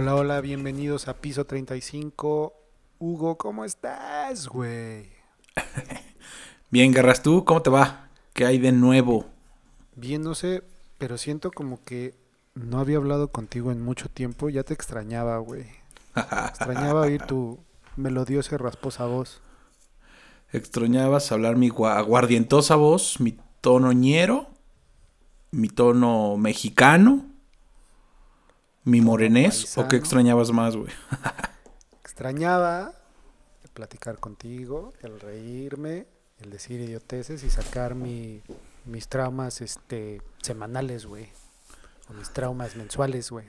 Hola, hola, bienvenidos a Piso 35. Hugo, ¿cómo estás, güey? Bien, Garras, ¿tú cómo te va? ¿Qué hay de nuevo? Bien, no sé, pero siento como que no había hablado contigo en mucho tiempo. Ya te extrañaba, güey. Extrañaba oír tu melodiosa y rasposa voz. Extrañabas hablar mi gua- aguardientosa voz, mi tono ñero, mi tono mexicano, mi morenés, ¿o qué extrañabas más, güey? Extrañaba el platicar contigo, el reírme, el decir idioteces y sacar mi, mis traumas este, semanales, güey. O mis traumas mensuales, güey.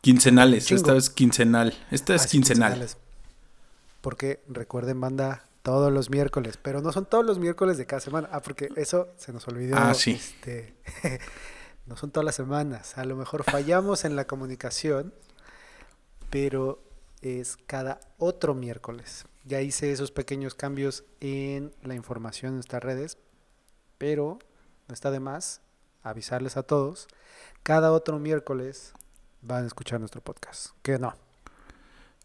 Quincenales, esta es quincenal. Esta es Ah, quincenal. quincenales. Porque recuerden, banda, todos los miércoles, pero no son todos los miércoles de cada semana. Ah, porque eso se nos olvidó. Ah, sí. este, no son todas las semanas. A lo mejor fallamos en la comunicación, pero es cada otro miércoles. Ya hice esos pequeños cambios en la información en estas redes, pero no está de más avisarles a todos. Cada otro miércoles van a escuchar nuestro podcast. Que no.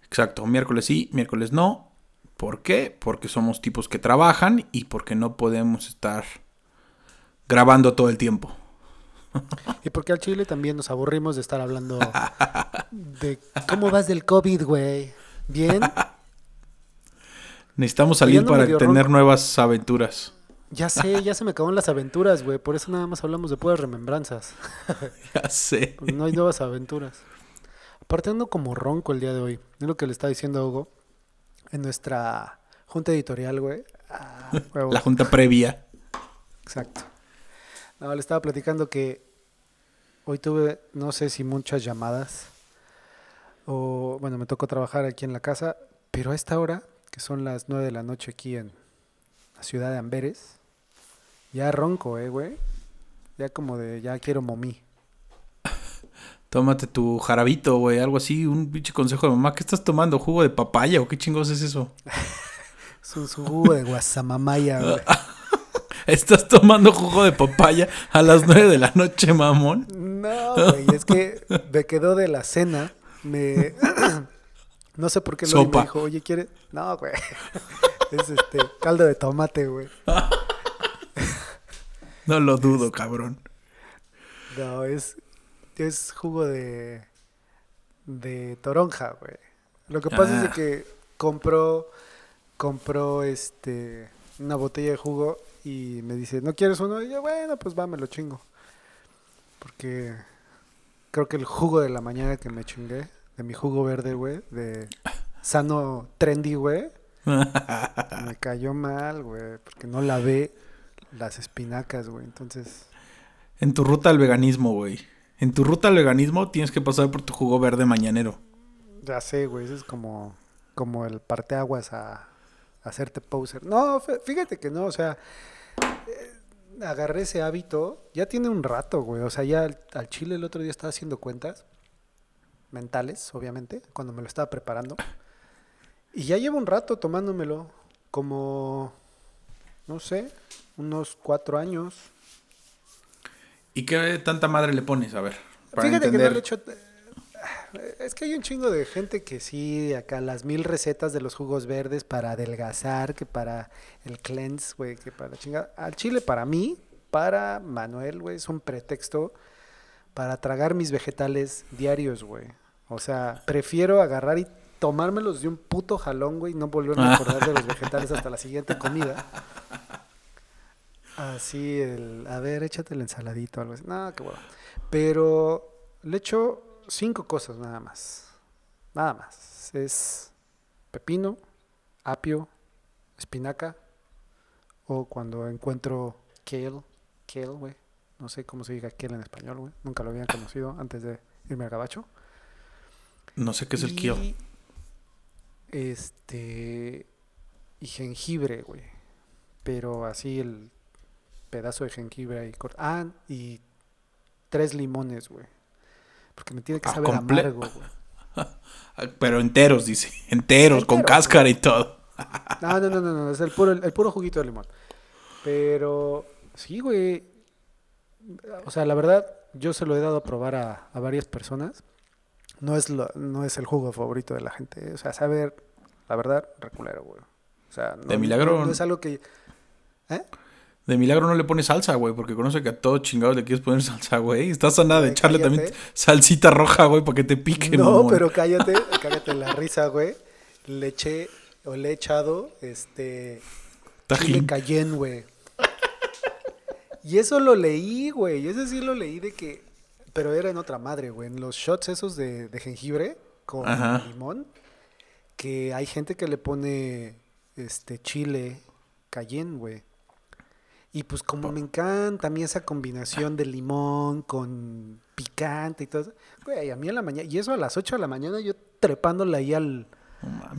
Exacto, miércoles sí, miércoles no. ¿Por qué? Porque somos tipos que trabajan y porque no podemos estar grabando todo el tiempo. Y porque al Chile también nos aburrimos de estar hablando de cómo vas del COVID, güey. ¿Bien? Necesitamos salir para tener ronco. nuevas aventuras. Ya sé, ya se me acabaron las aventuras, güey. Por eso nada más hablamos de puras remembranzas. Ya sé. Pues no hay nuevas aventuras. Aparte ando como ronco el día de hoy. Es lo que le estaba diciendo Hugo en nuestra junta editorial, güey. Ah. La junta previa. Exacto. No, le estaba platicando que hoy tuve, no sé si muchas llamadas o, bueno, me tocó trabajar aquí en la casa, pero a esta hora, que son las nueve de la noche aquí en la ciudad de Amberes, ya ronco, eh, güey. Ya como de, ya quiero momí. Tómate tu jarabito, güey, algo así, un pinche consejo de mamá. ¿Qué estás tomando? ¿Jugo de papaya o qué chingos es eso? Es un jugo de guasamamaya, güey. ¿Estás tomando jugo de papaya a las nueve de la noche, mamón? No, güey, es que me quedó de la cena. Me. no sé por qué Sopa. me dijo, oye, ¿quieres? No, güey. Es este caldo de tomate, güey. No lo dudo, cabrón. No, es, es jugo de. de toronja, güey. Lo que pasa es de Ah. que compró. compró este. una botella de jugo y me dice, ¿no quieres uno? Y yo, bueno, pues va, me lo chingo. Porque creo que el jugo de la mañana que me chingué, de mi jugo verde, güey, de sano trendy, güey, me cayó mal, güey, porque no lavé las espinacas, güey. Entonces, En tu ruta al veganismo, güey. En tu ruta al veganismo tienes que pasar por tu jugo verde mañanero. ya sé, güey, eso es como, como el parteaguas a, a hacerte poser. No, fí- fíjate que no, o sea, eh, agarré ese hábito, ya tiene un rato, güey. O sea, ya al, al chile el otro día estaba haciendo cuentas mentales, obviamente, cuando me lo estaba preparando. Y ya llevo un rato tomándomelo, como, no sé, unos cuatro años. ¿Y qué tanta madre le pones? A ver, para Fíjate que no le he hecho... Es que hay un chingo de gente que sí, acá las mil recetas de los jugos verdes para adelgazar, que para el cleanse, güey, que para la chingada. Al chile para mí, para Manuel, güey, es un pretexto para tragar mis vegetales diarios, güey. O sea, prefiero agarrar y tomármelos de un puto jalón, güey, y no volverme a acordar de los vegetales hasta la siguiente comida. Así, el, a ver, échate la ensaladita o algo así. No, qué bueno. Pero le echo cinco cosas nada más. Nada más. Es pepino, apio, espinaca. O cuando encuentro kale, kale, güey. No sé cómo se diga kale en español, güey. Nunca lo había conocido antes de irme al gabacho. No sé qué es el kill. Este. Y jengibre, güey. Pero así el pedazo de jengibre ahí corto. Ah, y tres limones, güey. Porque me tiene que Ah, saber amargo, güey. Pero enteros, dice. Enteros, con cáscara y todo. No, no, no, no, no, es el puro, el puro juguito de limón. Pero sí, güey. O sea, la verdad, yo se lo he dado a probar a, a varias personas. no es, lo, no es el jugo favorito de la gente. O sea, saber, la verdad, reculero, güey. O sea, no, De milagro- no- no es algo que... ¿Eh? De milagro no le pones salsa, güey, porque conoce que a todo chingado le quieres poner salsa, güey. Estás a nada de echarle también salsita roja, güey, para que te pique, No, mamón. pero cállate, cállate la risa, güey. Le eché, o le he echado, este... Chile Tajín. Cayenne, güey. Y eso lo leí, güey. Ese sí lo leí de que... Pero era en otra madre, güey. En los shots esos de, de jengibre con Ajá. limón. Que hay gente que le pone este chile cayenne, güey. Y pues como me encanta a mí esa combinación de limón con picante y todo eso. Güey, a mí en la mañana... Y eso a las 8 de la mañana yo trepándole ahí al,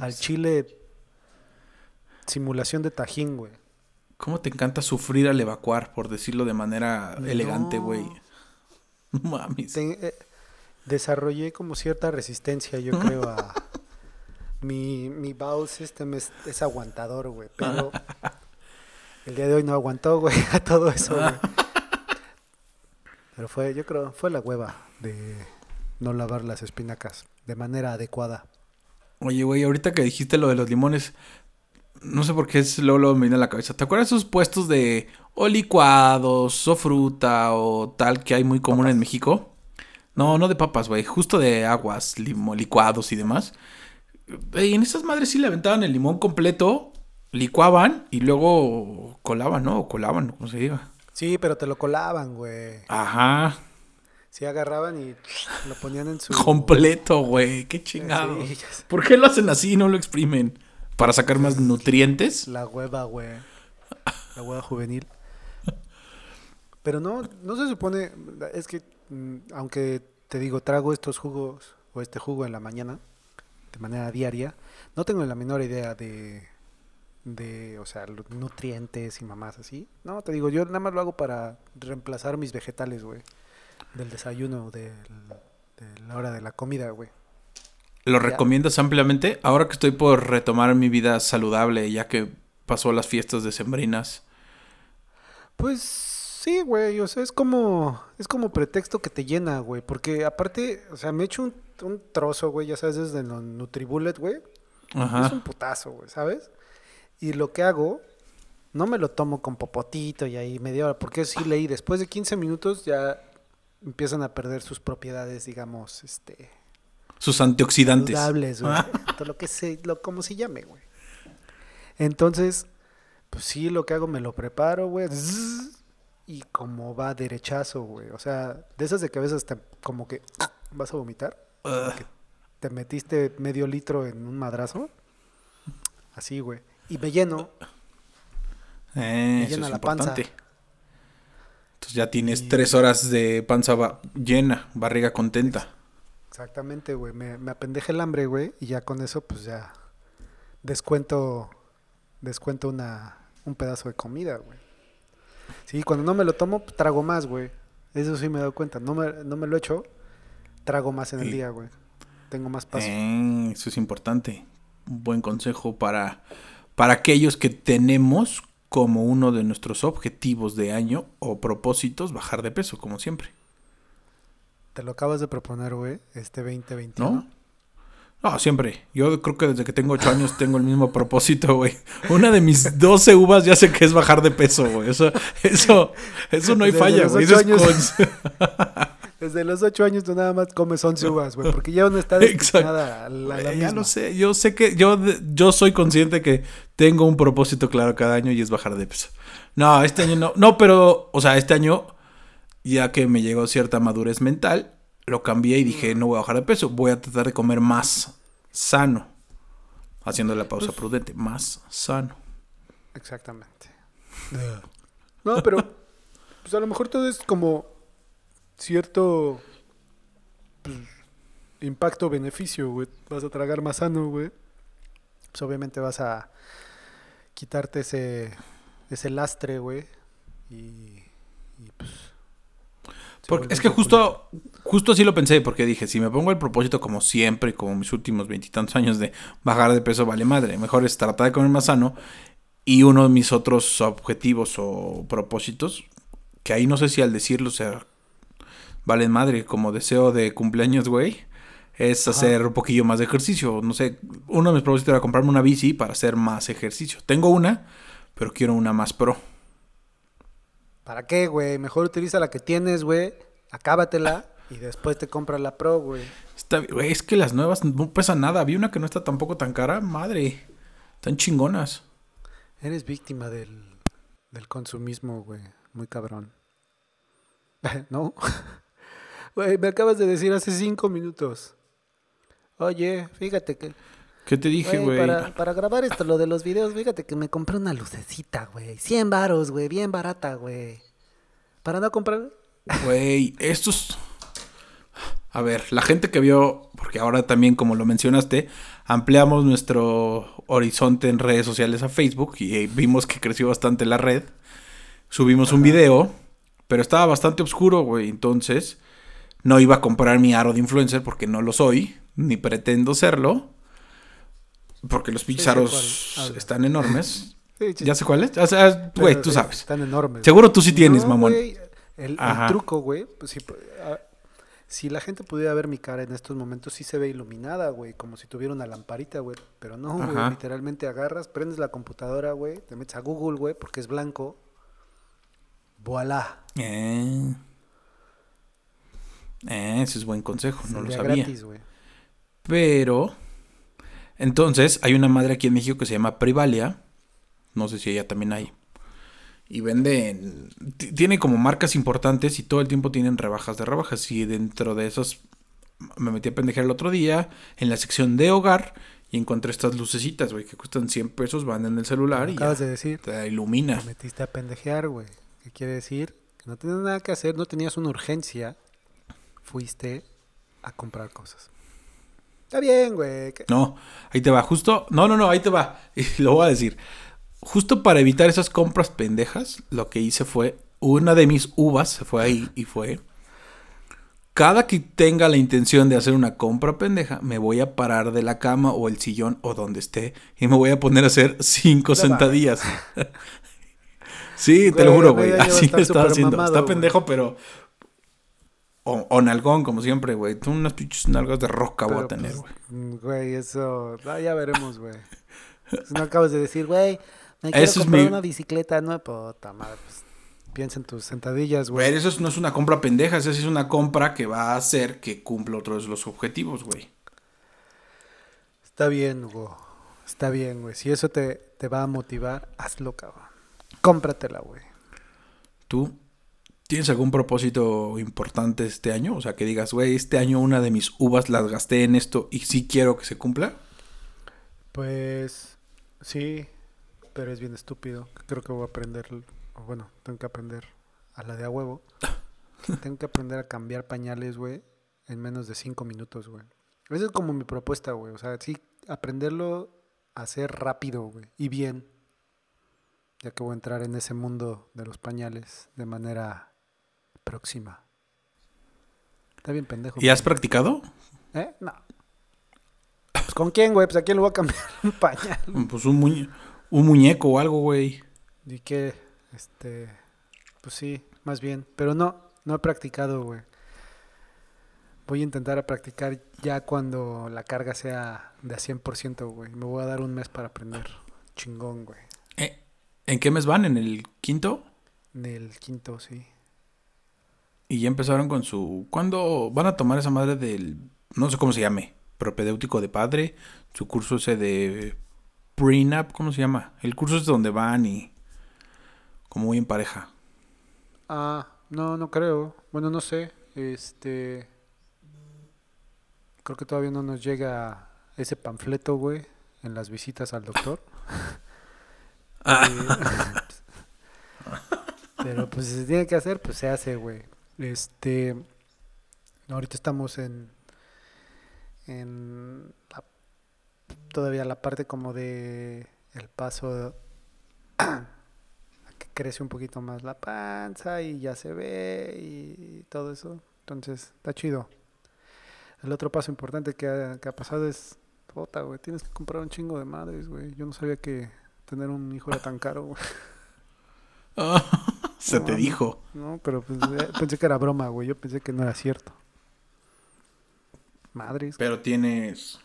al chile simulación de tajín, güey. ¿Cómo te encanta sufrir al evacuar, por decirlo de manera elegante, güey? Mames. Te- eh, desarrollé como cierta resistencia, yo creo, a... Mi, mi bowel system es, es aguantador, güey, pero el día de hoy no aguantó, güey, a todo eso, güey. Pero fue, yo creo, fue la hueva de no lavar las espinacas de manera adecuada. Oye, güey, ahorita que dijiste lo de los limones, no sé por qué es luego, luego me viene a la cabeza. ¿Te acuerdas de esos puestos de o licuados o fruta o tal que hay muy común en México? No, no de papas, güey, justo de aguas, limo, licuados y demás. Ey, en esas madres sí le aventaban el limón completo, licuaban y luego colaban, ¿no? O colaban, como se diga. Sí, pero te lo colaban, güey. Ajá, Sí, agarraban y lo ponían en su... completo, güey, qué chingado. Sí. ¿Por qué lo hacen así y no lo exprimen? ¿Para sacar más nutrientes? La hueva, güey. La hueva juvenil. Pero no, no se supone, es que mm, aunque te digo, trago estos jugos o este jugo en la mañana de manera diaria, no tengo la menor idea de, de, o sea, los nutrientes y mamás así. No, te digo, yo nada más lo hago para reemplazar mis vegetales, güey, del desayuno, del, de la hora de la comida, güey. ¿Lo Ya. recomiendas ampliamente? Ahora que estoy por retomar mi vida saludable, ya que pasó las fiestas decembrinas. Pues sí, güey, o sea, es como, es como pretexto que te llena, güey, porque aparte, o sea, me echo un, un trozo, güey, ya sabes, desde los Nutribullet, güey, es un putazo, güey, ¿sabes? Y lo que hago, no me lo tomo con popotito y ahí media hora, porque sí leí, después de 15 minutos ya empiezan a perder sus propiedades, digamos, este, Sus antioxidantes. saludables, güey, Ah. todo lo que se, lo, como se llame, güey. Entonces, pues sí, lo que hago, me lo preparo, güey, y como va derechazo, güey, o sea, de esas de que a veces te, como que vas a vomitar, Ugh. te metiste medio litro en un madrazo, así, güey, y me lleno, Eh, eso llena es la panza. importante. Entonces ya tienes Y- tres horas de panza ba- llena, barriga contenta. Exactamente, güey. Me, me apendeja el hambre, güey. Y ya con eso, pues ya descuento, descuento una, un pedazo de comida, güey. Sí, cuando no me lo tomo, pues, trago más, güey. Eso sí me he dado cuenta. No me, no me lo echo, trago más en el día, güey. Tengo más paso. Eh, eso es importante. Un buen consejo para, para aquellos que tenemos como uno de nuestros objetivos de año o propósitos bajar de peso, como siempre. Te lo acabas de proponer, güey, este 2021. ¿No? No, siempre. Yo creo que desde que tengo ocho años tengo el mismo propósito, güey. Una de mis 12 uvas ya sé que es bajar de peso, güey. Eso, eso, eso no hay Desde falla, güey. Eso es años. Desde los ocho años tú nada más comes 11 uvas, güey. Porque ya no está destinada a la, la ya lo sé. Yo sé que yo, yo soy consciente que tengo un propósito claro cada año y es bajar de peso. No, este año no. No, pero, o sea, este año, ya que me llegó cierta madurez mental, lo cambié y dije, no voy a bajar de peso. Voy a tratar de comer más sano. Haciendo la pausa Pues- prudente. Más sano. Exactamente. No, pero pues a lo mejor todo es como cierto pues, impacto-beneficio, güey. Vas a tragar más sano, güey. Pues obviamente vas a quitarte ese, ese lastre, güey. Y, y, pues... se Porque es que justo, justo así lo pensé, porque dije, si me pongo el propósito como siempre, como mis últimos veintitantos años de bajar de peso, vale madre. Mejor es tratar de comer más sano. Y uno de mis otros objetivos o propósitos, que ahí no sé si al decirlo, o sea, valen madre, como deseo de cumpleaños, güey, es hacer un poquillo más de ejercicio. No sé, uno de mis propósitos era comprarme una bici para hacer más ejercicio. Tengo una, pero quiero una más pro. ¿Para qué, güey? Mejor utiliza la que tienes, güey. Acábatela y después te compras la pro, güey. Está, güey, es que las nuevas no pesan nada. Vi una que no está tampoco tan cara. Madre, están chingonas. Eres víctima del, del consumismo, güey. Muy cabrón. ¿No? Güey, me acabas de decir hace cinco minutos. Oye, fíjate que... ¿Qué te dije, güey? Para, para grabar esto, lo de los videos, fíjate que me compré una lucecita, güey. 100 varos, güey. Bien barata, güey. Para no comprar... Güey, estos... A ver, la gente que vio, porque ahora también, como lo mencionaste, ampliamos nuestro horizonte en redes sociales a Facebook y vimos que creció bastante la red. Subimos un video, pero estaba bastante oscuro, güey. Entonces, no iba a comprar mi aro de influencer porque no lo soy, ni pretendo serlo. Porque los pinches Sí, aros están enormes. Sí, sí, ¿Ya sé cuáles? O sea, güey, tú sabes. Están enormes. Seguro tú sí tienes, No, mamón. El, truco, güey, pues si, a- si la gente pudiera ver mi cara en estos momentos, sí se ve iluminada, güey, como si tuviera una lamparita, güey. Pero no, güey, literalmente agarras, prendes la computadora, güey, te metes a Google, güey, porque es blanco. Voilà. Eh. Eh, ese es buen consejo, no lo sabía. gratis. Pero, entonces, hay una madre aquí en México que se llama Privalia. No sé si ella también hay. Y venden. Tiene como marcas importantes y todo el tiempo tienen rebajas de rebajas. Y dentro de esas. Me metí a pendejear el otro día en la sección de hogar y encontré estas lucecitas, güey, que cuestan 100 pesos, van en el celular y Acabas ya de decir, te ilumina. te metiste a pendejear, güey. ¿Qué quiere decir? Que no tenías nada que hacer, no tenías una urgencia. Fuiste a comprar cosas. Está bien, güey. No, ahí te va, justo. No, no, no, ahí te va. Y lo voy a decir. Justo para evitar esas compras pendejas, lo que hice fue. Una de mis uvas se fue ahí y fue. Cada que tenga la intención de hacer una compra pendeja, me voy a parar de la cama o el sillón o donde esté y me voy a poner a hacer cinco No sentadillas. sí, te lo juro, güey, Así lo estaba haciendo. mamado, Está güey. pendejo, pero. O, o nalgón, como siempre, güey. Tú unas pinches nalgas de roca voy a tener, pues, güey. mm, Güey, eso. ah, ya veremos, güey. Si no acabas de decir, güey, me quiero Eso comprar mi- una bicicleta, no, puta madre. Pues, piensa en tus sentadillas, güey. Güey, eso es- no es una compra pendeja, sí es una compra que va a hacer que cumpla otros los objetivos, güey. Está bien, Hugo. Está bien, güey. Si eso te, te va a motivar, hazlo, cabrón. Cómpratela, güey. ¿Tú tienes algún propósito importante este año? O sea, que digas, güey, este año una de mis uvas las gasté en esto y sí quiero que se cumpla. Pues sí, pero es bien estúpido. Creo que voy a aprender, bueno, tengo que aprender a la de a huevo. tengo que aprender a cambiar pañales, güey, en menos de cinco minutos, güey. Esa es como mi propuesta, güey. O sea, sí, aprenderlo a hacer rápido, güey, y bien. Ya que voy a entrar en ese mundo de los pañales de manera próxima. Está bien pendejo. ¿Y has practicado? ¿Eh? No. Pues con quién, güey? Pues a quién le voy a cambiar un pañal. Pues un, muñe- un muñeco o algo, güey. Y que, este, pues sí, más bien. Pero no, no he practicado, güey. Voy a intentar a practicar ya cuando la carga sea de a 100%, güey. Me voy a dar un mes para aprender. Chingón, güey. Eh, ¿En qué mes van? ¿En el quinto? Del quinto, sí. Y ya empezaron con su... ¿Cuándo van a tomar esa madre del... No sé cómo se llame. Propedéutico de padre. Su curso ese de... Prenup, ¿cómo se llama? El curso es donde van y... Como muy en pareja. Ah, no, no creo. Bueno, no sé. Este. Creo que todavía no nos llega ese panfleto, güey, en las visitas al doctor. Eh, Pero pues si se tiene que hacer, pues se hace, güey. Este. Ahorita estamos en. En. la- todavía la parte como de. El paso. a que crece un poquito más la panza y ya se ve y todo eso. Entonces, está chido. El otro paso importante que ha, pasado es. Puta, güey, tienes que comprar un chingo de madres, güey. Yo no sabía que tener un hijo era tan caro, güey. Se No, te dijo. No, pero pues, eh, pensé que era broma, güey. Yo pensé que no era cierto. madres. Pero tienes.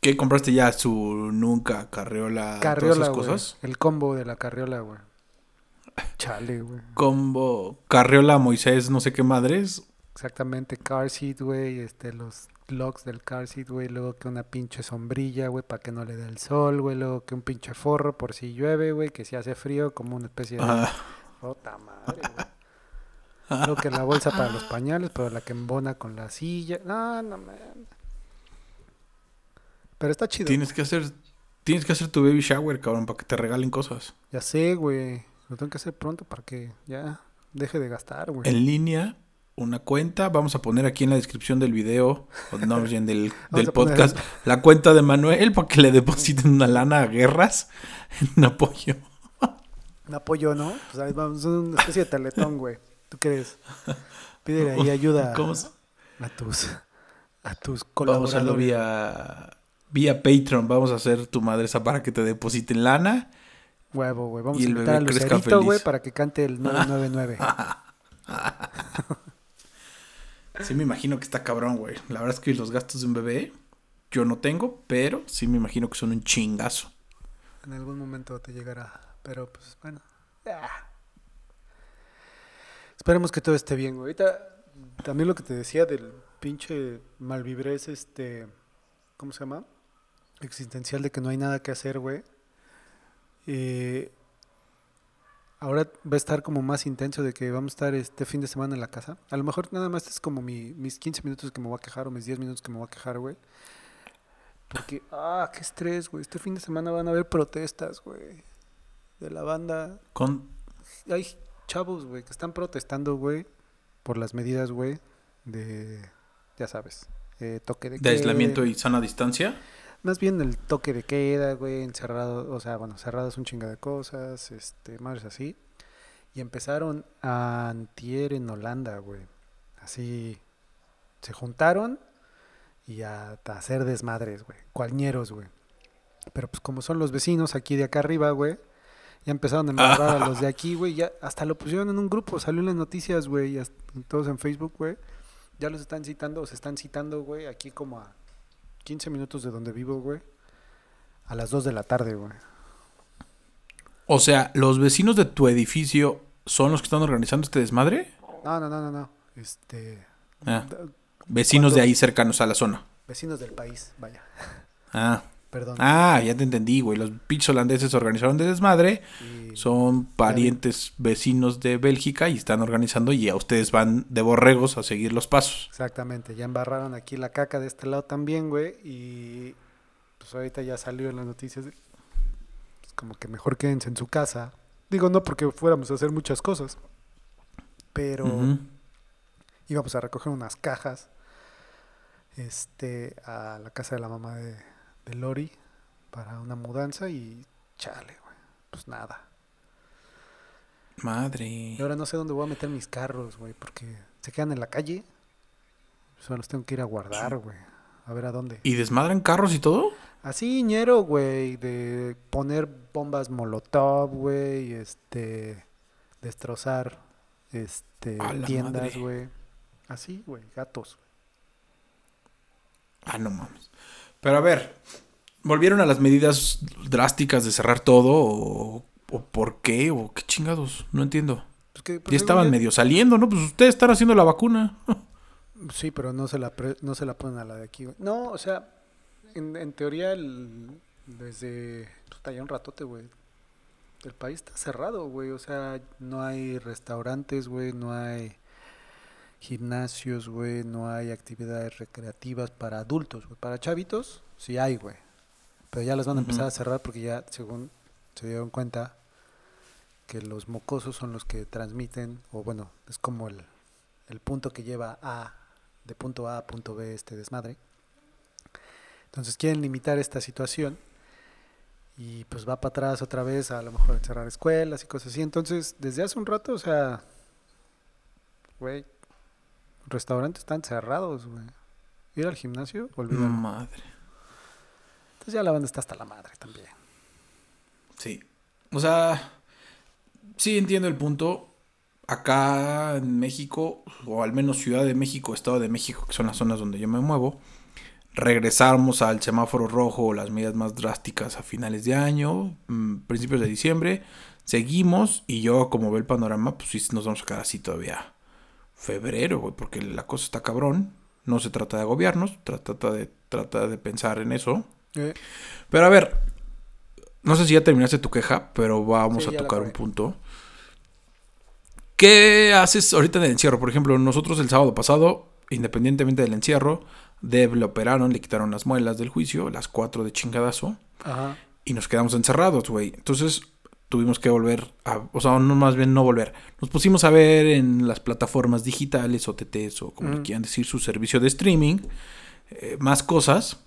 ¿Qué compraste ya? Su nunca, carriola, Carriola, todas esas güey. cosas. El combo de la carriola, güey. Chale, güey. Combo, carriola, Moisés, no sé qué madres. Exactamente, car seat, güey, este, los locks del car seat, güey, luego que una pinche sombrilla, güey, para que no le dé el sol, güey, luego que un pinche forro por si llueve, güey, que si hace frío, como una especie de... Ah, Puta madre, güey. Luego que la bolsa para los pañales, pero la que embona con la silla. No, no, man. Pero está chido. tienes que hacer. Tienes que hacer tu baby shower, cabrón, para que te regalen cosas. Ya sé, güey. Lo tengo que hacer pronto para que ya deje de gastar, güey. En línea, una cuenta. Vamos a poner aquí en la descripción del video, o no, bien del, del a poner- podcast, la cuenta de Manuel para que le depositen una lana a guerras en apoyo. Un apoyo, ¿no? Pues vamos, una especie de teletón, güey. ¿Tú crees? Pídele ahí ayuda ¿Cómo se- a tus a tus Vamos a hacerlo colaboradores. vía, vía Patreon. Vamos a hacer tu madre esa para que te depositen lana. Huevo, güey. Vamos Y a invitar a Lucerito, güey, para que cante el 999. Sí me imagino que está cabrón, güey. La verdad es que los gastos de un bebé yo no tengo, pero sí me imagino que son un chingazo. En algún momento te llegará. Pero pues bueno. Ah. Esperemos que todo esté bien, güey. Ahorita también lo que te decía del pinche malvibrés, este. ¿Cómo se llama? Existencial de que no hay nada que hacer, güey. Ahora va a estar como más intenso de que vamos a estar este fin de semana en la casa. A lo mejor nada más es como mi- mis 15 minutos que me voy a quejar o mis 10 minutos que me voy a quejar, güey. Porque, ah, qué estrés, güey. Este fin de semana van a haber protestas, güey. De la banda. Con Hay chavos, güey, que están protestando, güey, por las medidas, güey, de, ya sabes, eh, toque de, de aislamiento y sana distancia. Más bien el toque de queda, güey, encerrado, o sea, bueno, cerradas un chinga de cosas, este, más así. Y empezaron a antier en Holanda, güey. Así, se juntaron y a, a hacer desmadres, güey. Cualñeros, güey. Pero pues como son los vecinos aquí de acá arriba, güey, ya empezaron a embarrar a los de aquí, güey. Ya hasta lo pusieron en un grupo, salió en las noticias, güey, y todos en Facebook, güey. Ya los están citando, o se están citando, güey, aquí como a 15 minutos de donde vivo, güey. A las 2 de la tarde, güey. O sea, los vecinos de tu edificio son los que están organizando este desmadre. No, no, no, no, no. Este. Ah, vecinos ¿Cuándo? de ahí cercanos a la zona. Vecinos del país, vaya. Ah, Perdón. ah ya te entendí, güey. Los pinches holandeses organizaron de desmadre. Y- Son parientes vecinos de Bélgica y están organizando y a ustedes van de borregos a seguir los pasos. Exactamente, ya embarraron aquí la caca de este lado también, güey. Y pues ahorita ya salió en las noticias. pues, como que mejor quédense en su casa. Digo, no porque fuéramos a hacer muchas cosas. Pero íbamos a recoger unas cajas este a la casa de la mamá de, de Lori para una mudanza y chale, güey. Pues nada. Madre. Y ahora no sé dónde voy a meter mis carros, güey, porque se quedan en la calle. Solo los tengo que ir a guardar, güey. A ver a dónde. ¿Y desmadran carros y todo? Así, ñero, güey, de poner bombas molotov, güey, este, destrozar, este, tiendas, güey. Así, güey, gatos. Ah, no mames. Pero a ver, ¿volvieron a las medidas drásticas de cerrar todo o, o por qué o qué chingados? No entiendo. Pues que, pues, Ya estaban medio saliendo, ¿no? Pues ustedes están haciendo la vacuna. Sí, pero no se la pre- no se la ponen a la de aquí, güey. No, o sea, en, en teoría el, desde puta, ya un ratote, güey. El país está cerrado, güey. O sea, no hay restaurantes, güey, no hay gimnasios, güey, no hay actividades recreativas para adultos, güey. Para chavitos, sí hay, güey. Pero ya las van a empezar a cerrar porque ya, según se dieron cuenta, que los mocosos son los que transmiten, o bueno, es como el, el punto que lleva a, de punto A a punto B este desmadre. Entonces quieren limitar esta situación y pues va para atrás otra vez a lo mejor cerrar escuelas y cosas así. Entonces, desde hace un rato, o sea, güey, restaurantes están cerrados, güey. Ir al gimnasio, olvídalo. Madre. Entonces ya la banda está hasta la madre también. Sí. O sea, sí entiendo el punto. Acá en México, o al menos Ciudad de México, Estado de México, que son las zonas donde yo me muevo, regresamos al semáforo rojo las medidas más drásticas a finales de año, mm, principios de diciembre. Seguimos y yo, como ve el panorama, pues sí nos vamos a quedar así todavía febrero, güey, porque la cosa está cabrón. No se trata de agobiarnos, trata de, trata de pensar en eso. Eh, Pero a ver, no sé si ya terminaste tu queja, pero vamos Sí, a tocar un punto. ¿Qué haces ahorita en el encierro? Por ejemplo, nosotros el sábado pasado, independientemente del encierro, Deb le operaron, le quitaron las muelas del juicio, las cuatro de chingadazo, Ajá. y nos quedamos encerrados, güey. Entonces tuvimos que volver a, o sea, no más bien no volver. Nos pusimos a ver en las plataformas digitales, OTTs o como le quieran decir, su servicio de streaming, eh, más cosas.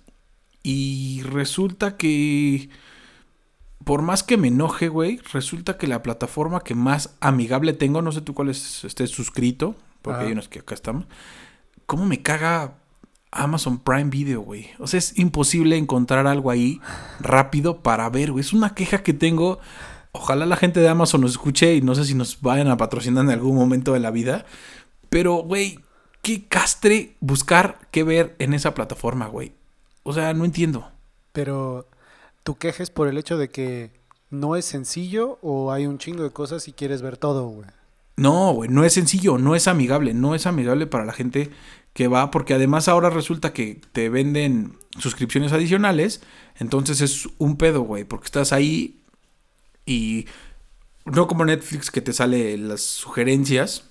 Y resulta que, por más que me enoje, güey, resulta que la plataforma que más amigable tengo, no sé tú cuál es, estés suscrito, porque Ajá. hay unos que acá estamos, ¿cómo me caga Amazon Prime Video, güey? O sea, es imposible encontrar algo ahí rápido para ver, güey. Es una queja que tengo. Ojalá la gente de Amazon nos escuche y no sé si nos vayan a patrocinar en algún momento de la vida. Pero, güey, qué castre buscar qué ver en esa plataforma, güey. O sea, no entiendo. Pero tu quejes por el hecho de que no es sencillo o hay un chingo de cosas y quieres ver todo, güey. No, güey, no es sencillo, no es amigable, no es amigable para la gente que va, porque además ahora resulta que te venden suscripciones adicionales, entonces es un pedo, güey, porque estás ahí y no como Netflix que te sale las sugerencias,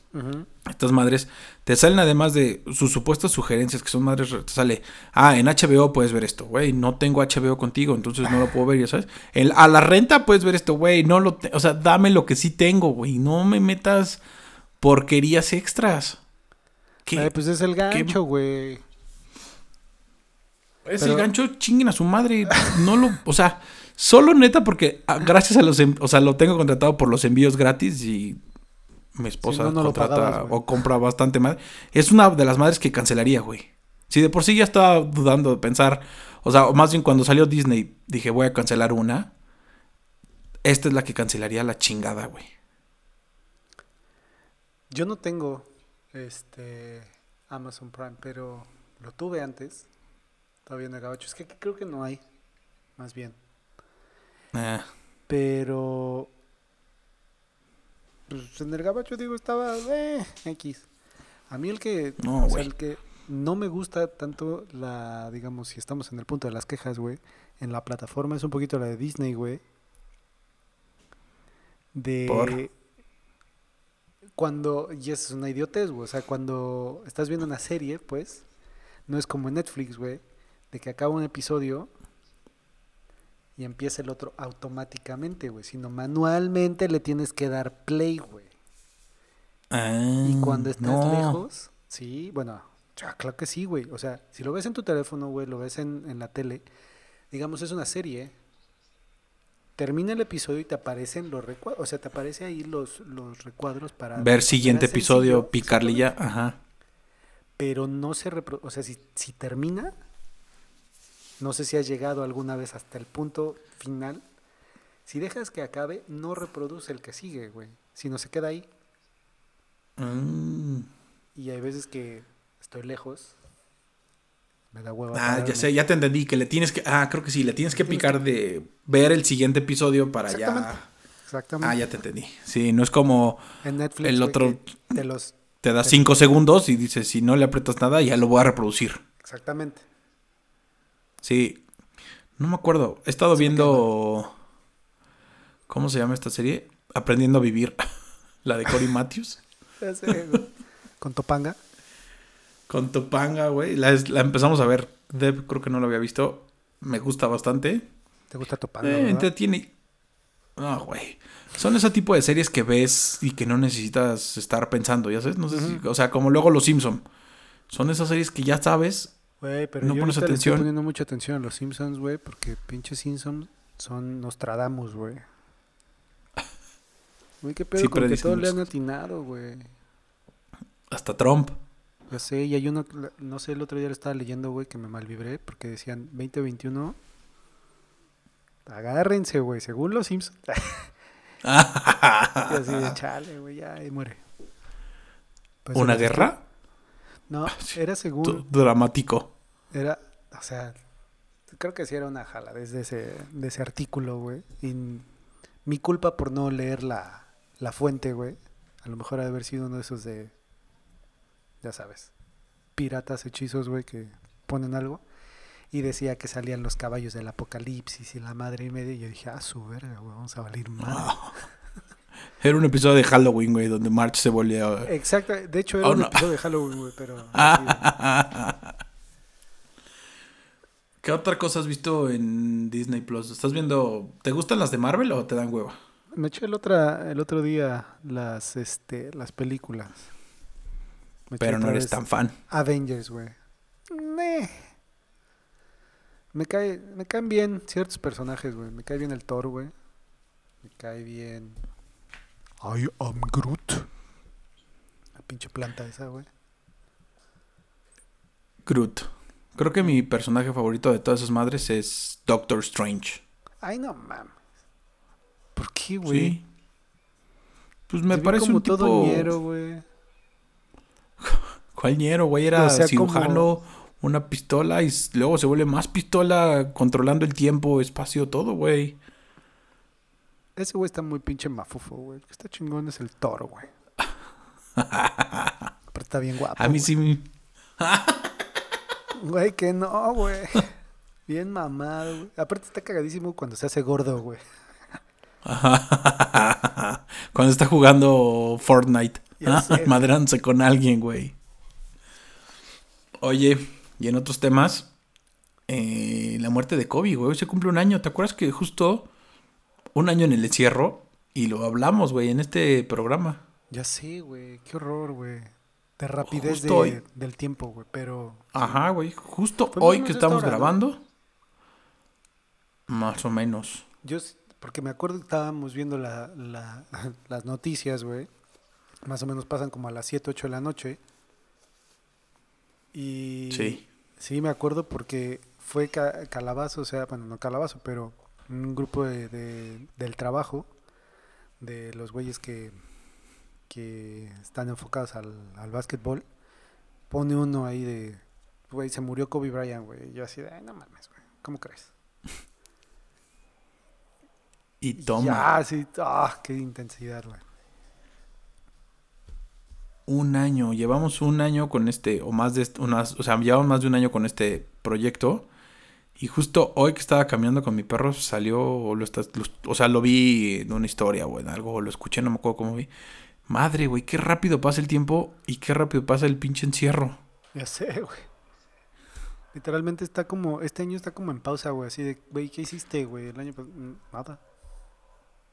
estas madres te salen además de sus supuestas sugerencias que son madres te sale ah en HBO puedes ver esto güey no tengo HBO contigo entonces no lo puedo ver ya sabes El- a la renta puedes ver esto güey no lo o sea dame lo que sí tengo güey no me metas porquerías extras ¿Qué? Ay, pues es el gancho, güey. es pero- el gancho chinguen a su madre no lo o sea solo neta porque ah, gracias a los o sea lo tengo contratado por los envíos gratis y mi esposa no, no lo contrata pagabas, o compra bastante más. Es una de las madres que cancelaría, güey. Si de por sí ya estaba dudando de pensar, o sea, más bien cuando salió Disney, dije voy a cancelar una. Esta es la que cancelaría la chingada, güey. Yo no tengo este Amazon Prime, pero lo tuve antes. Todavía en el gabacho. Es que creo que no hay. Más bien. Eh, Pero. Pues en el gabacho, digo, estaba. Eh, X. A mí el que. No, o sea, el que no me gusta tanto la. Digamos, si estamos en el punto de las quejas, güey. En la plataforma es un poquito la de Disney, güey. De. ¿Por? Cuando. Y eso es una idiotez, güey. O sea, cuando estás viendo una serie, pues. No es como en Netflix, güey. De que acaba un episodio y empieza el otro automáticamente, güey. Sino manualmente le tienes que dar play, güey. Y ah, cuando estás no. lejos, sí, bueno, ya, claro que sí, güey. O sea, si lo ves en tu teléfono, güey, lo ves en, en la tele, digamos, es una serie. Termina el episodio y te aparecen los recuadros, o sea, te aparece ahí los, los recuadros para... Ver siguiente episodio, sencillo, picarle ya, ajá. Pero no se reproduce, o sea, si, si termina, no sé si has llegado alguna vez hasta el punto final. Si dejas que acabe, no reproduce el que sigue, güey, sino se queda ahí. Mm. Y hay veces que estoy lejos. Me da hueva. Ah, ya sé, ya te entendí, que le tienes que, ah, creo que sí, le tienes que picar de ver el siguiente episodio para ya. Exactamente. Exactamente. Ah, ya te entendí. Sí, no es como En Netflix. el otro- Te los. te das cinco segundos y dices, si no le aprietas nada, ya lo voy a reproducir. Exactamente. Sí. No me acuerdo. He estado viendo. ¿Cómo se llama esta serie? Aprendiendo a vivir. La de Cory Matthews. Con Topanga. Con Topanga, güey. La, es- la empezamos a ver. Deb, creo que no la había visto. Me gusta bastante. ¿Te gusta Topanga? Eh, verdad? entretiene. No, güey. Son ese tipo de series que ves y que no necesitas estar pensando, ¿ya sabes? No sé si- o sea, como luego Los Simpson. Son esas series que ya sabes. Güey, pero no yo pones le estoy atención. poniendo mucha atención a los Simpsons, güey, porque pinches Simpsons son Nostradamus, güey. Güey, qué pedo Sí, con que todos le han atinado, güey. Hasta Trump. Ya sé, y hay uno, no sé, el otro día lo estaba leyendo, güey, que me malvibré, porque decían 2021. Agárrense, güey, según los Simpsons. Y así de chale, güey, ya ahí muere. Pues ¿Una guerra? No, era según. Dramático. Era, o sea, creo que sí era una jala desde ese, de ese artículo, güey. Y mi culpa por no leer la, la fuente, güey. A lo mejor ha de haber sido uno de esos de, ya sabes, piratas hechizos, güey, que ponen algo. Y decía que salían los caballos del apocalipsis y la madre y media. Y yo dije, ah, su verga, güey, vamos a valer mal. Era un episodio de Halloween, güey, donde March se volvió... Exacto, de hecho era Oh, un no. episodio de Halloween, güey, pero... ¿Qué otra cosa has visto en Disney Plus? ¿Estás viendo... ¿Te gustan las de Marvel o te dan hueva? Me eché el, otra, el otro día las, este, las películas. Me Pero no eres tan fan. Avengers, güey. Meh. Me, cae, me caen bien ciertos personajes, güey. Me cae bien el Thor, güey. Me cae bien... I am Groot. La pinche planta esa, güey. Groot. Creo que mi personaje favorito de todas esas madres es Doctor Strange. Ay, no mames. ¿Por qué, güey? Sí. Pues me parece como un tipo... todo ñero, güey. ¿Cuál ñero, güey? Era O sea, cirujano, una pistola y luego se vuelve más pistola controlando el tiempo, espacio, todo, güey. Ese güey está muy pinche mafufo, güey. El que está chingón es el toro, güey. Pero está bien guapo. A mí sí... me- Güey, que no, güey. Bien mamado, güey. Aparte está cagadísimo cuando se hace gordo, güey. Cuando está jugando Fortnite. Güey. Madrándose con alguien, güey. Oye, y en otros temas, eh, la muerte de Kobe, güey. Se cumple un año. ¿Te acuerdas que justo un año en el encierro? Y lo hablamos, güey, en este programa. Ya sé, güey. Qué horror, güey. De rapidez Justo de- hoy. del tiempo, güey. Pero Ajá, güey. Justo o hoy que esta estamos hora, ¿no? grabando. Más o menos. yo, porque me acuerdo que estábamos viendo la, la- las noticias, güey. Más o menos pasan como a las 7, 8 de la noche. Y Sí. Sí, me acuerdo porque fue ca- Calabazo, o sea, bueno, no Calabazo, pero un grupo de, de- del trabajo, de los güeyes que, que están enfocados al, al básquetbol, pone uno ahí de, güey, se murió Kobe Bryant, güey. Yo así de, ay, no mames, güey, ¿cómo crees? Y toma. Ya, sí, ah, qué intensidad, güey. Un año. Llevamos un año con este, o más de unas, o sea, llevamos más de un año con este proyecto. Y justo hoy que estaba caminando con mi perro salió, o, lo estás- lo- o sea, lo vi en una historia o en algo, o lo escuché, no me acuerdo cómo vi. Madre, güey, qué rápido pasa el tiempo y qué rápido pasa el pinche encierro. Ya sé, güey. Literalmente está como, este año está como en pausa, güey, así de, güey, ¿qué hiciste, güey? El año pasado, nada.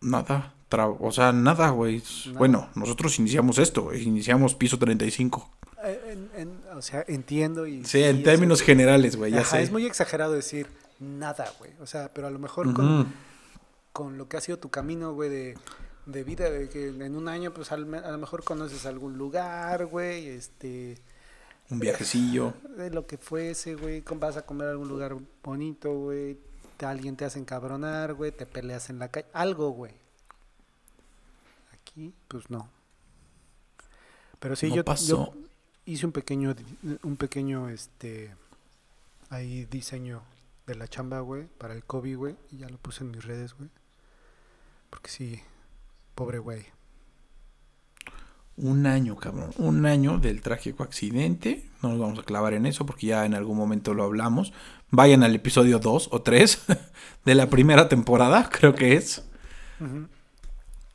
Nada, o sea, nada, güey. Bueno, nosotros iniciamos esto, güey, iniciamos piso 35. Eh, en- en- o sea, entiendo y... Sí, en eso- términos generales, güey, ya Ajá, sé. es muy exagerado decir nada, güey. O sea, pero a lo mejor con, con lo que ha sido tu camino, güey, de, de vida, de que en un año, pues al a lo mejor conoces algún lugar, güey, este, Un viajecillo. de lo que fuese, güey, vas a comer a algún lugar bonito, güey, alguien te hace encabronar, güey, te peleas en la calle, algo, güey. Aquí, pues no. Pero sí, No yo, yo pasó. Hice un pequeño, un pequeño, este, ahí diseño de la chamba, güey, para el COVID, güey, y ya lo puse en mis redes, güey. Porque sí, pobre güey. Un año, cabrón. Un año del trágico accidente. No nos vamos a clavar en eso porque ya en algún momento lo hablamos. Vayan al episodio 2 o 3 de la primera temporada, creo que es.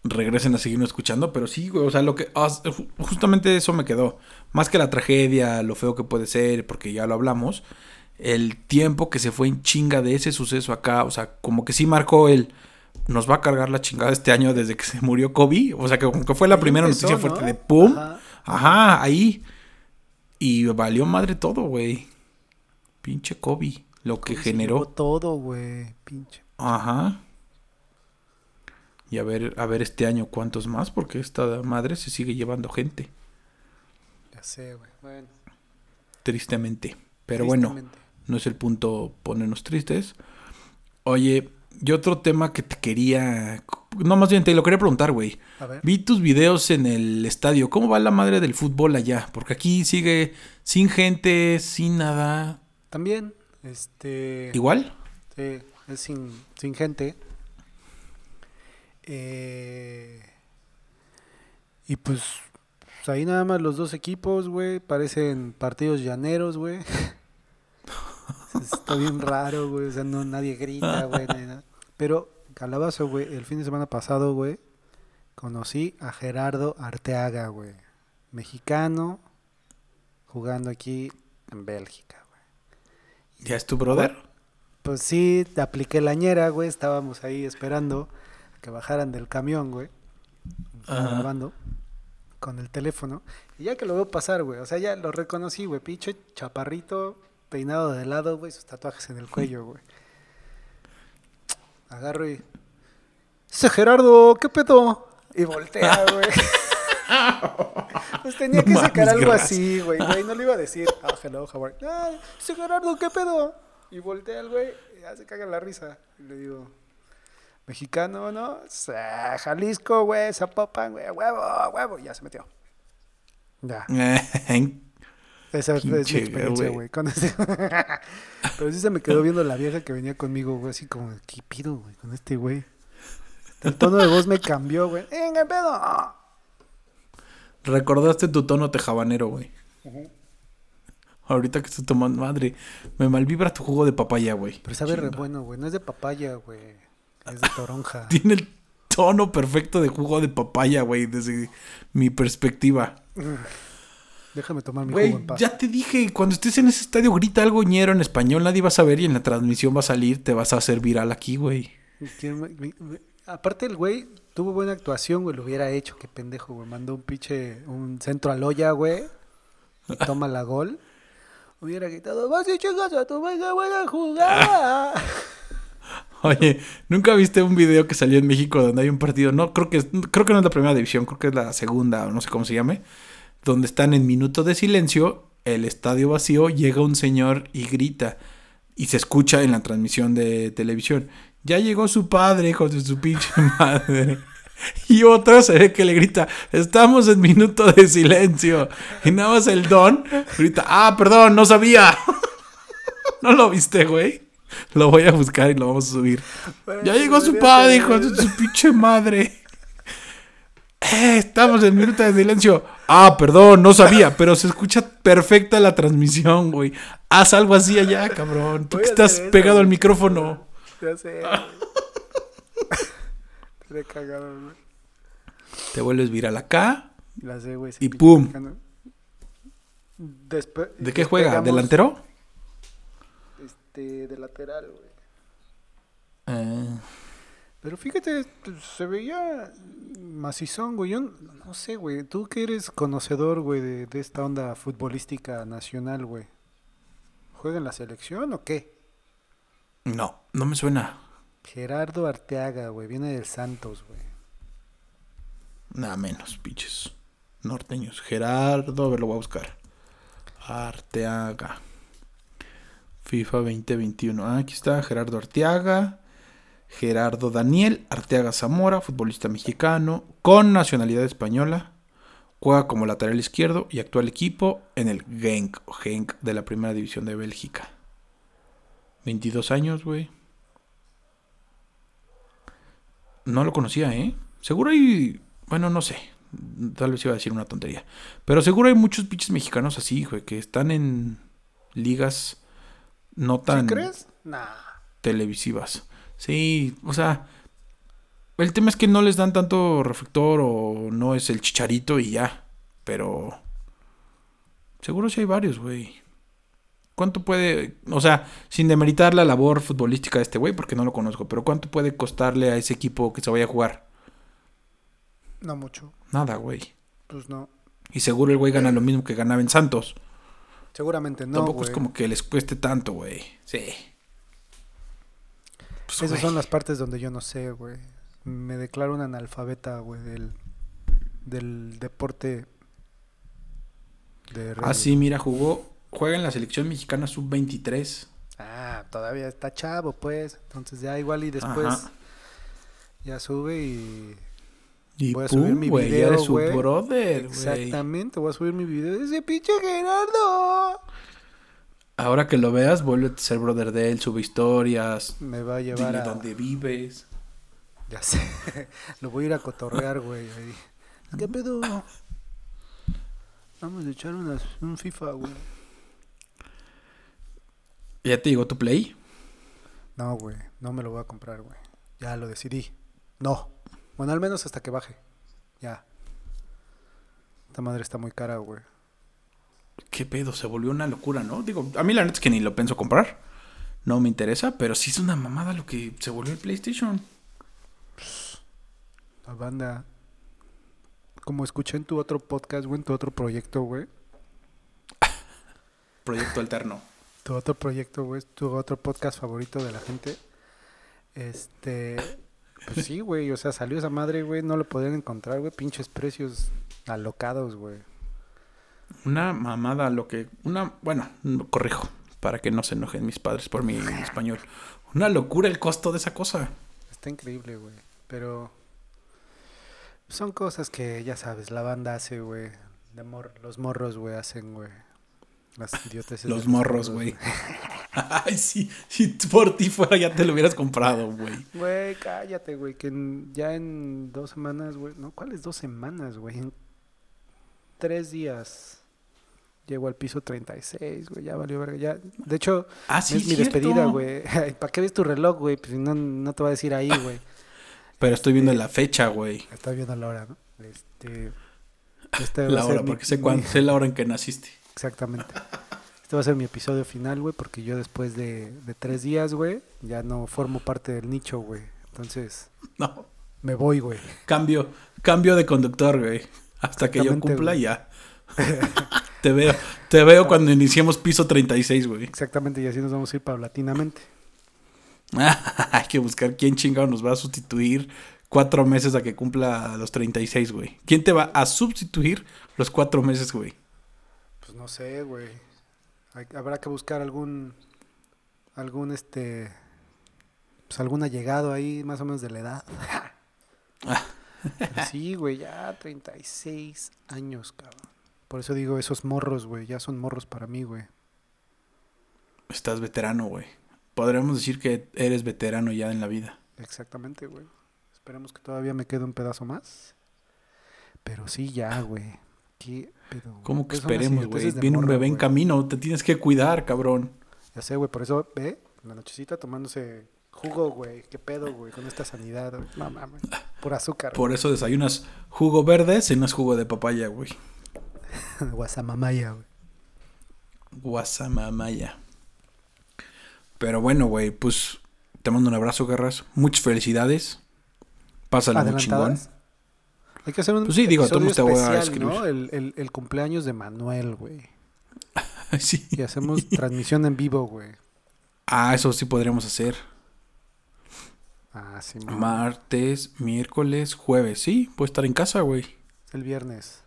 Regresen a seguirnos escuchando, pero sí, güey, o sea, lo que ju- justamente eso me quedó. Más que la tragedia, lo feo que puede ser, porque ya lo hablamos, el tiempo que se fue en chinga de ese suceso acá, o sea, como que sí marcó el nos va a cargar la chingada este año desde que se murió Kobe, o sea, que como que fue la primera empezó, noticia ¿no? fuerte de pum. Ajá. Ajá, ahí. Y valió madre todo, güey. Pinche Kobe. Lo que generó. todo, güey, pinche. Ajá. Y a ver, a ver este año cuántos más, porque esta madre se sigue llevando gente, Ya sé, güey. Bueno, tristemente. Pero bueno, no es el punto ponernos tristes. Oye, y otro tema que te quería... No, más bien te lo quería preguntar, güey. A ver. Vi tus videos en el estadio. ¿Cómo va la madre del fútbol allá? Porque aquí sigue sin gente, sin nada. También, Este. ¿Igual? Sí, es sin, sin gente. Eh, y pues, pues ahí nada más los dos equipos, güey. Parecen partidos llaneros, güey. Está bien raro, güey. O sea, no, nadie grita, güey. Pero, Calabazo, güey, el fin de semana pasado, güey, conocí a Gerardo Arteaga, güey. Mexicano, jugando aquí en Bélgica, güey. ¿Ya es tu brother? Pues sí, te apliqué la ñera, güey. Estábamos ahí esperando que bajaran del camión, güey. Grabando con el teléfono. Y ya que lo veo pasar, güey. O sea, ya lo reconocí, güey. Pinche chaparrito, peinado de lado, güey. Sus tatuajes en el cuello, güey. Agarro y. Ese Gerardo, ¿qué pedo? Y voltea, güey. Pues tenía No que sacar mames, algo gracias. así, güey. güey. No le iba a decir, ah, hello, how are you?" Ah, ese Gerardo, ¿qué pedo? Y voltea el güey, y ya se caga la risa. Y le digo, mexicano, ¿no? "Sa- Jalisco, güey, Zapopan, güey, huevo, huevo. Y ya se metió. Ya. Esa es, mi experiencia, güey. este- Pero sí se me quedó viendo la vieja que venía conmigo, güey, así como, ¿qué pido, güey, con este güey? El tono de voz me cambió, güey. ¡Venga, pedo! Recordaste tu tono tejabanero, güey. Ahorita que estoy tomando madre, me malvibra tu jugo de papaya, güey. Pero sabe re bueno, güey. No es de papaya, güey. Es de toronja. Tiene el tono perfecto de jugo de papaya, güey, desde mi perspectiva. Déjame tomar mi jugo Güey, en paz. ya te dije, cuando estés en ese estadio grita algo ñero en español, nadie va a saber y en la transmisión va a salir, te vas a hacer viral aquí, güey. ¿Quién me- me- me- Aparte el güey tuvo buena actuación, güey. Lo hubiera hecho. Qué pendejo, güey. Mandó un pinche... Un centro a Loya, güey. Y toma la gol. Hubiera gritado, vas y chingas a tu buena jugada. Oye, ¿nunca viste un video que salió en México donde hay un partido? No, creo que, creo que no es la primera división, creo que es la segunda, o no sé cómo se llame. Donde están en minuto de silencio, el estadio vacío, llega un señor y grita. Y se escucha en la transmisión de televisión. Ya llegó su padre, hijo de su pinche madre. Y otro se ve que le grita, estamos en minuto de silencio. Y nada más el don grita, ah, perdón, no sabía. ¿No lo viste, güey? Lo voy a buscar y lo vamos a subir. Ya llegó su padre, hijo de su pinche madre. Eh, estamos en minuto de silencio. Ah, perdón, no sabía, pero se escucha perfecta la transmisión, güey. Haz algo así allá, cabrón. Tú que estás eso, pegado al micrófono. Ya sé. Te he cagado, güey. Te vuelves viral acá. La sé, güey. Y pum. ¿De qué juega? ¿Delantero? Este, de lateral, güey. Eh, Pero fíjate, se veía macizón, güey. Yo no sé, güey. Tú que eres conocedor, güey, de, de esta onda futbolística nacional, güey. ¿Juega en la selección o qué? no, no me suena. Gerardo Arteaga, güey. Viene del Santos, güey. Nada menos, pinches norteños. Gerardo, a ver, lo voy a buscar. Arteaga. FIFA 2021. Ah, aquí está Gerardo Arteaga. Gerardo Daniel Arteaga Zamora, futbolista mexicano, con nacionalidad española. Juega como lateral izquierdo y actual equipo en el Genk de la primera división de Bélgica. 22 años, güey. No lo conocía, ¿eh? Seguro hay. Bueno, no sé. Tal vez iba a decir una tontería. Pero seguro hay muchos pinches mexicanos así, güey, que están en ligas no ¿Sí tan crees? Nah. televisivas. Sí, o sea. El tema es que no les dan tanto reflector o no es el chicharito y ya. Pero. Seguro sí hay varios, güey. ¿Cuánto puede.? O sea, sin demeritar la labor futbolística de este güey, porque no lo conozco, pero ¿cuánto puede costarle a ese equipo que se vaya a jugar? No mucho. Nada, güey. Pues no. Y seguro el güey gana lo mismo que ganaba en Santos. Seguramente no, Tampoco güey. es como que les cueste tanto, güey. Sí. Pues, Esas güey. son las partes donde yo no sé, güey. Me declaro un analfabeta, güey, del, del deporte de Ah, sí, mira, jugó. Juega en la selección mexicana sub-23. Ah, todavía está chavo, pues. Entonces ya igual y después Ajá. ya sube y... Y Voy a subir pum, mi güey, ya video, eres su güey. brother, güey. Exactamente, voy a subir mi video de ese pinche Gerardo. Ahora que lo veas, vuelve a ser brother de él, sube historias. Me va a llevar Dile a... dónde vives. Ya sé. Lo voy a ir a cotorrear, güey. ¿Qué pedo? Vamos a echar unas, un FIFA, güey. ¿Ya te llegó tu play? No, güey. No me lo voy a comprar, güey. Ya lo decidí. No. Bueno, al menos hasta que baje. Ya. Esta madre está muy cara, güey. ¿Qué pedo? Se volvió una locura, ¿no? Digo, a mí la neta es que ni lo pienso comprar. No me interesa, pero sí es una mamada lo que se volvió el PlayStation. La banda. Como escuché en tu otro podcast, güey, en tu otro proyecto, güey. Proyecto alterno. Tu otro proyecto, güey, tu otro podcast favorito de la gente. Este. Pues sí, güey. O sea, salió esa madre, güey. No lo podían encontrar, güey. Pinches precios alocados, güey. Una mamada lo que... Una... Bueno, no, corrijo. Para que no se enojen mis padres por mi español. Una locura el costo de esa cosa. Está increíble, güey. Pero. Son cosas que, ya sabes, la banda hace, güey. Mor los morros, güey, hacen, güey. Las idioteces. Los morros, güey. Ay, sí. Si por ti fuera ya te lo hubieras comprado, güey. Güey, cállate, güey. Que en- ya en dos semanas, güey. No, ¿cuáles dos semanas, güey? En tres días. Llego al piso 36, güey. Ya valió verga. Ya. De hecho, Ah, sí, es mi cierto. despedida, güey. ¿Para qué ves tu reloj, güey? Pues no, no te va a decir ahí, güey. Pero estoy viendo la fecha, güey. Está viendo la hora, ¿no? Este. este La hora, mi- porque sé mi- cuándo, sé la hora en que naciste. Exactamente. Este va a ser mi episodio final, güey, porque yo después de, de tres días, güey, ya no formo parte del nicho, güey. Entonces, No. me voy, güey. Cambio, cambio de conductor, güey. Hasta que yo cumpla güey. ya. te veo, te veo cuando iniciemos piso 36, güey. Exactamente, y así nos vamos a ir paulatinamente. Hay que buscar quién chingado nos va a sustituir cuatro meses a que cumpla los 36, güey. ¿Quién te va a sustituir los cuatro meses, güey? Pues no sé, güey. Hay- Habrá que buscar algún, algún, este, pues algún allegado ahí, más o menos de la edad. Pero sí, güey, ya 36 años, cabrón. Por eso digo, esos morros, güey, ya son morros para mí, güey. Estás veterano, güey. Podríamos decir que eres veterano ya en la vida. Exactamente, güey. Esperemos que todavía me quede un pedazo más. Pero sí, ya, güey. ¿Qué pedo, güey? ¿Cómo que las esperemos, güey? Viene un bebé en camino, te tienes que cuidar, cabrón. Ya sé, güey, por eso, ve, la nochecita tomándose jugo, güey. ¿Qué pedo, güey? Con esta sanidad, güey. No mames. Por azúcar. Por eso desayunas jugo verde, cenas jugo de papaya, güey. Guasamamaya, güey. Guasamamaya. Pero bueno, güey, pues te mando un abrazo, Guerras. Muchas felicidades. Pásalo muy chingón. Hay que hacer un Pues sí, digo, episodio te voy a especial, ¿no? escribir. El, el, el cumpleaños de Manuel, güey. sí. Y hacemos transmisión en vivo, güey. Ah, eso sí podríamos hacer. Ah, sí, mamá. Martes, miércoles, jueves. Sí, puedes estar en casa, güey. El viernes.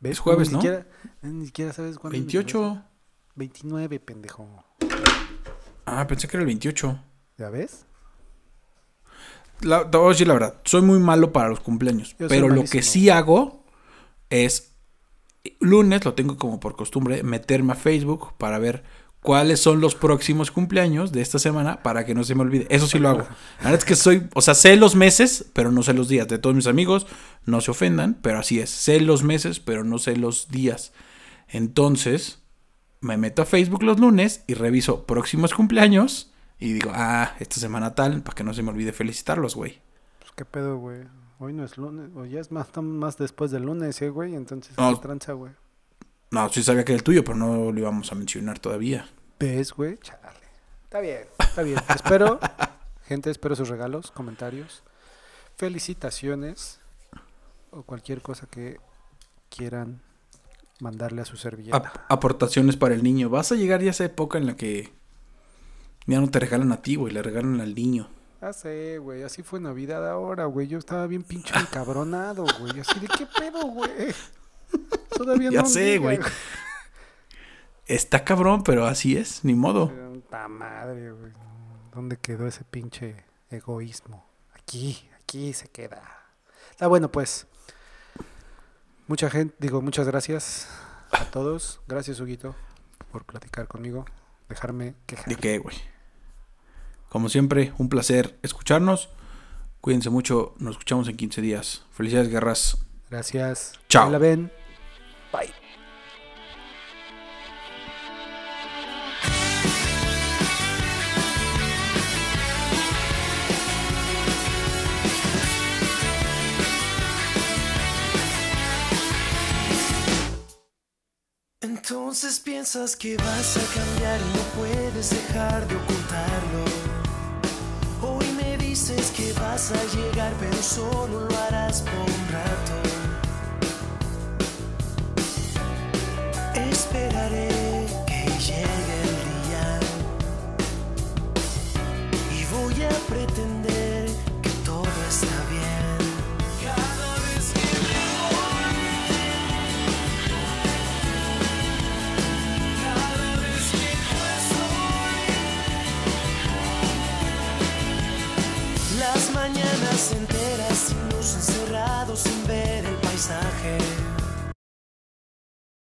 ¿Ves? Es jueves, Ni ¿no? siquiera- ni siquiera sabes cuándo. es mi aniversario. 28. 29, pendejo. Ah, pensé que era el 28. ¿Ya ves? La, te voy a decir la verdad, soy muy malo para los cumpleaños. Yo pero lo que sí hago es, lunes lo tengo como por costumbre, meterme a Facebook para ver cuáles son los próximos cumpleaños de esta semana para que no se me olvide. Eso sí lo hago. La verdad es que soy, o sea, sé los meses, pero no sé los días. De todos mis amigos, no se ofendan, pero así es. Sé los meses, pero no sé los días. Entonces, me meto a Facebook los lunes y reviso próximos cumpleaños. Y digo, ah, esta semana tal, para que no se me olvide felicitarlos, güey. Pues qué pedo, güey. Hoy no es lunes, o ya es más, más después del lunes, ¿eh, güey? Entonces, No. ¿qué tranza, güey? No, sí sabía que era el tuyo, pero no lo íbamos a mencionar todavía. ¿Ves, güey? Chale. Está bien, está bien. espero, gente, espero sus regalos, comentarios, felicitaciones o cualquier cosa que quieran mandarle a su servilleta. Ap- aportaciones para el niño. Vas a llegar ya a esa época en la que ya no te regalan a ti, güey, le regalan al niño. Ya sé, güey, así fue Navidad ahora, güey. Yo estaba bien pinche encabronado, güey. Así de qué pedo, güey. Todavía Ya no sé, llega, güey. Está cabrón, pero así es, ni modo. Puta madre, güey. ¿Dónde quedó ese pinche egoísmo? Aquí, aquí se queda. Está bueno, pues. Mucha gente, digo, muchas gracias a todos. Gracias, Huguito. por platicar conmigo, dejarme quejar. ¿De qué, güey? Como siempre, un placer escucharnos. Cuídense mucho, nos escuchamos en 15 días. Felicidades, guerras. Gracias. Chao. La ven. Bye. Entonces piensas que vas a cambiar y no puedes dejar de ocultarlo. Dices que vas a llegar, pero solo lo harás por un rato. Esperaré que llegue el día y voy a pretender sin ver el paisaje.